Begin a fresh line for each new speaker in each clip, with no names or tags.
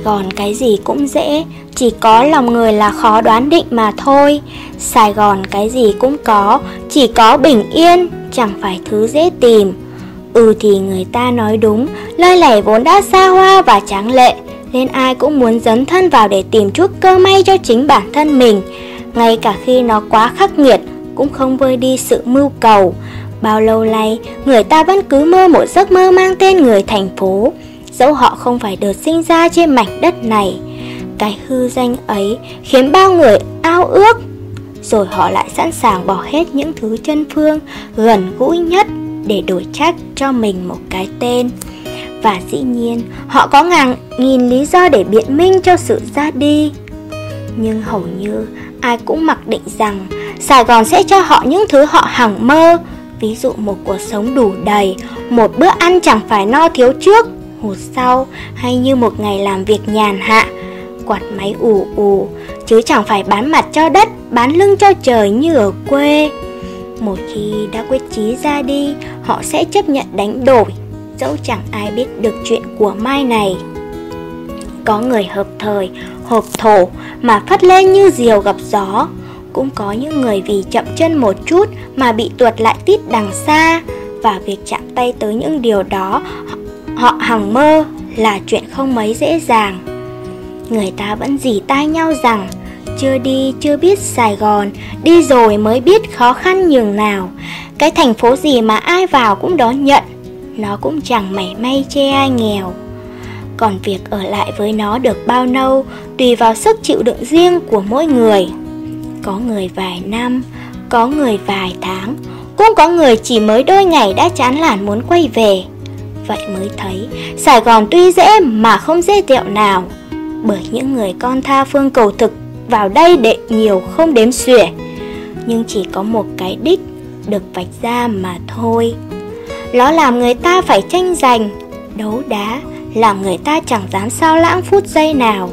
Sài Gòn cái gì cũng dễ, chỉ có lòng người là khó đoán định mà thôi. Sài Gòn cái gì cũng có, chỉ có bình yên, chẳng phải thứ dễ tìm. Ừ thì người ta nói đúng, lơi lẻ vốn đã xa hoa và tráng lệ, nên ai cũng muốn dấn thân vào để tìm chút cơ may cho chính bản thân mình. Ngay cả khi nó quá khắc nghiệt, cũng không vơi đi sự mưu cầu. Bao lâu nay, người ta vẫn cứ mơ một giấc mơ mang tên người thành phố, dẫu họ không phải được sinh ra trên mảnh đất này. Cái hư danh ấy khiến bao người ao ước, rồi họ lại sẵn sàng bỏ hết những thứ chân phương gần gũi nhất để đổi trách cho mình một cái tên. Và dĩ nhiên, họ có ngàn nghìn lý do để biện minh cho sự ra đi. Nhưng hầu như ai cũng mặc định rằng Sài Gòn sẽ cho họ những thứ họ hằng mơ, ví dụ một cuộc sống đủ đầy, một bữa ăn chẳng phải no thiếu trước, hụt sau, hay như một ngày làm việc nhàn hạ, quạt máy ù ù, chứ chẳng phải bán mặt cho đất, bán lưng cho trời như ở quê. Một khi đã quyết chí ra đi, họ sẽ chấp nhận đánh đổi, dẫu chẳng ai biết được chuyện của mai này. Có người hợp thời, hợp thổ mà phất lên như diều gặp gió, cũng có những người vì chậm chân một chút mà bị tuột lại tít đằng xa và việc chạm tay tới những điều đó họ hằng mơ là chuyện không mấy dễ dàng. Người ta vẫn dì tai nhau rằng chưa đi chưa biết Sài Gòn, đi rồi mới biết khó khăn nhường nào. Cái thành phố gì mà ai vào cũng đón nhận, nó cũng chẳng mảy may chê ai nghèo. Còn việc ở lại với nó được bao lâu tùy vào sức chịu đựng riêng của mỗi người. Có người vài năm, có người vài tháng, cũng có người chỉ mới đôi ngày đã chán lản muốn quay về. Vậy mới thấy. Sài Gòn tuy dễ mà không dễ tiệu nào Bởi những người con tha phương cầu thực vào đây để nhiều không đếm xuể. Nhưng chỉ có một cái đích được vạch ra mà thôi. Nó làm người ta phải tranh giành, đấu đá Làm người ta chẳng dám sao lãng phút giây nào.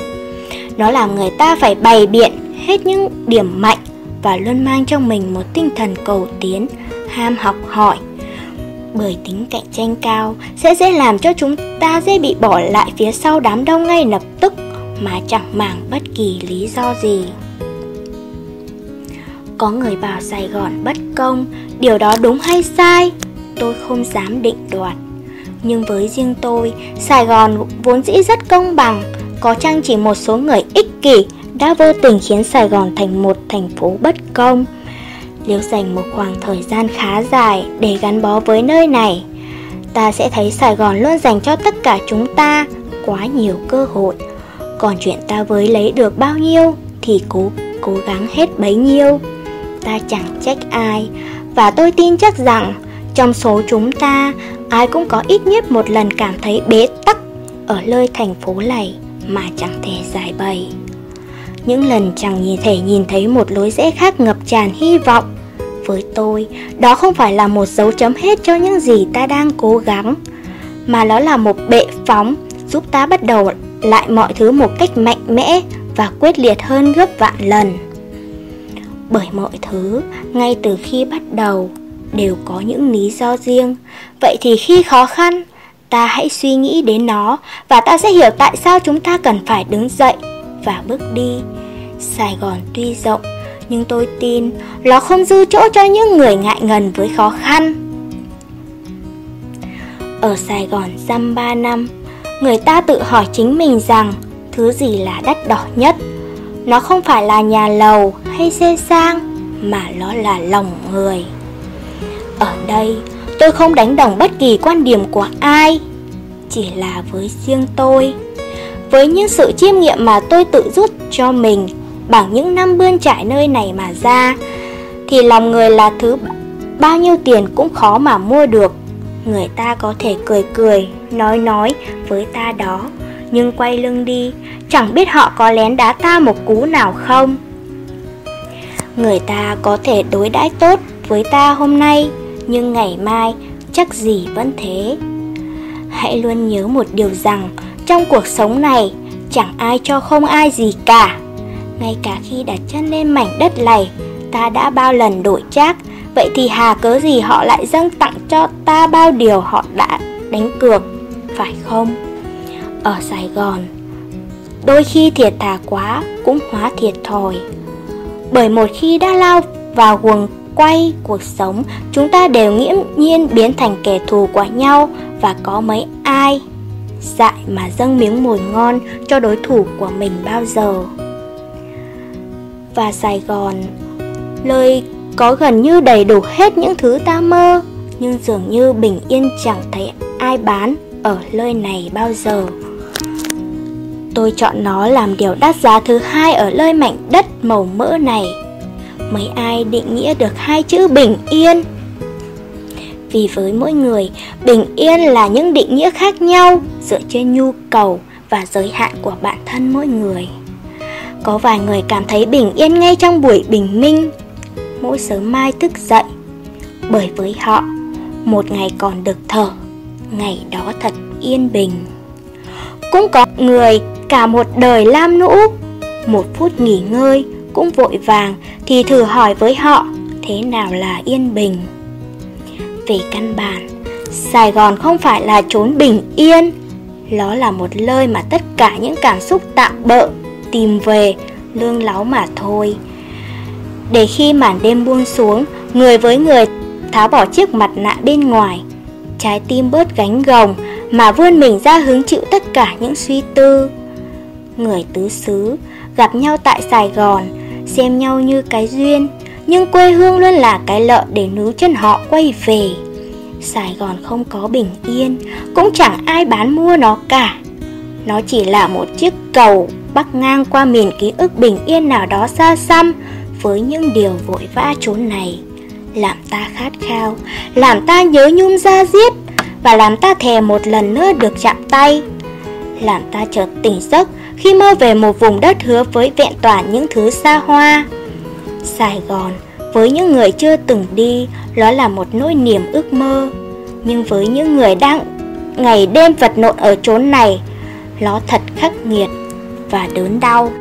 Nó làm người ta phải bày biện hết những điểm mạnh Và luôn mang trong mình một tinh thần cầu tiến, ham học hỏi bởi tính cạnh tranh cao sẽ dễ làm cho chúng ta dễ bị bỏ lại phía sau đám đông ngay lập tức mà chẳng màng bất kỳ lý do gì. Có người bảo Sài Gòn bất công, điều đó đúng hay sai, tôi không dám định đoạt. Nhưng với riêng tôi, Sài Gòn vốn dĩ rất công bằng, có chăng chỉ một số người ích kỷ đã vô tình khiến Sài Gòn thành một thành phố bất công. Nếu dành một khoảng thời gian khá dài để gắn bó với nơi này, ta sẽ thấy Sài Gòn luôn dành cho tất cả chúng ta quá nhiều cơ hội. Còn chuyện ta với lấy được bao nhiêu thì cố cố gắng hết bấy nhiêu. Ta chẳng trách ai và tôi tin chắc rằng trong số chúng ta ai cũng có ít nhất một lần cảm thấy bế tắc ở nơi thành phố này mà chẳng thể giải bày. Những lần chẳng nhìn thể nhìn thấy một lối rẽ khác ngập tràn hy vọng với tôi, đó không phải là một dấu chấm hết cho những gì ta đang cố gắng, mà nó là một bệ phóng giúp ta bắt đầu lại mọi thứ một cách mạnh mẽ và quyết liệt hơn gấp vạn lần. Bởi mọi thứ, ngay từ khi bắt đầu, đều có những lý do riêng. Vậy thì khi khó khăn, ta hãy suy nghĩ đến nó và ta sẽ hiểu tại sao chúng ta cần phải đứng dậy và bước đi. Sài Gòn tuy rộng nhưng tôi tin nó không dư chỗ cho những người ngại ngần với khó khăn. Ở Sài Gòn dăm ba năm, người ta tự hỏi chính mình rằng thứ gì là đắt đỏ nhất. Nó không phải là nhà lầu hay xe sang, mà nó là lòng người. Ở đây, tôi không đánh đồng bất kỳ quan điểm của ai, chỉ là với riêng tôi. Với những sự chiêm nghiệm mà tôi tự rút cho mình bằng những năm bươn trải nơi này mà ra, thì lòng người là thứ bao nhiêu tiền cũng khó mà mua được. Người ta có thể cười cười, nói nói với ta đó, nhưng quay lưng đi, chẳng biết họ có lén đá ta một cú nào không. Người ta có thể đối đãi tốt với ta hôm nay, nhưng ngày mai chắc gì vẫn thế. Hãy luôn nhớ một điều rằng, trong cuộc sống này, chẳng ai cho không ai gì cả ngay cả khi đặt chân lên mảnh đất này, Ta đã bao lần đổi trác. Vậy thì hà cớ gì họ lại dâng tặng cho ta bao điều họ đã đánh cược, Phải không? Ở Sài Gòn, Đôi khi thiệt thà quá cũng hóa thiệt thòi. Bởi một khi đã lao vào quần quay cuộc sống, Chúng ta đều nghiễm nhiên biến thành kẻ thù của nhau Và có mấy ai dại mà dâng miếng mồi ngon cho đối thủ của mình bao giờ? Và Sài Gòn. Lời có gần như đầy đủ hết những thứ ta mơ Nhưng dường như bình yên chẳng thấy ai bán ở nơi này bao giờ. Tôi chọn nó làm điều đắt giá thứ hai ở nơi mảnh đất màu mỡ này. Mấy ai định nghĩa được hai chữ bình yên? Vì với mỗi người, bình yên là những định nghĩa khác nhau Dựa trên nhu cầu và giới hạn của bản thân mỗi người. Có vài người cảm thấy bình yên ngay trong buổi bình minh. Mỗi sớm mai thức dậy Bởi với họ, một ngày còn được thở Ngày đó thật yên bình. Cũng có người cả một đời lam nũ Một phút nghỉ ngơi cũng vội vàng Thì thử hỏi với họ thế nào là yên bình. Về căn bản Sài Gòn không phải là chốn bình yên Nó là một nơi mà tất cả những cảm xúc tạm bợ Tìm về, lương láo mà thôi. Để khi màn đêm buông xuống, Người với người tháo bỏ chiếc mặt nạ bên ngoài. Trái tim bớt gánh gồng Mà vươn mình ra hứng chịu tất cả những suy tư. Người tứ xứ gặp nhau tại Sài Gòn, xem nhau như cái duyên, nhưng quê hương luôn là cái lợ để níu chân họ quay về. Sài Gòn không có bình yên, Cũng chẳng ai bán mua nó cả. Nó chỉ là một chiếc cầu Bắc ngang qua miền ký ức bình yên nào đó xa xăm Với những điều vội vã chốn này Làm ta khát khao Làm ta nhớ nhung ra diết Và làm ta thèm một lần nữa được chạm tay Làm ta chợt tỉnh giấc khi mơ về một vùng đất hứa với vẹn toàn những thứ xa hoa. Sài Gòn, với những người chưa từng đi, đó là một nỗi niềm ước mơ. Nhưng với những người đang ngày đêm vật lộn ở chốn này, nó thật khắc nghiệt và đớn đau.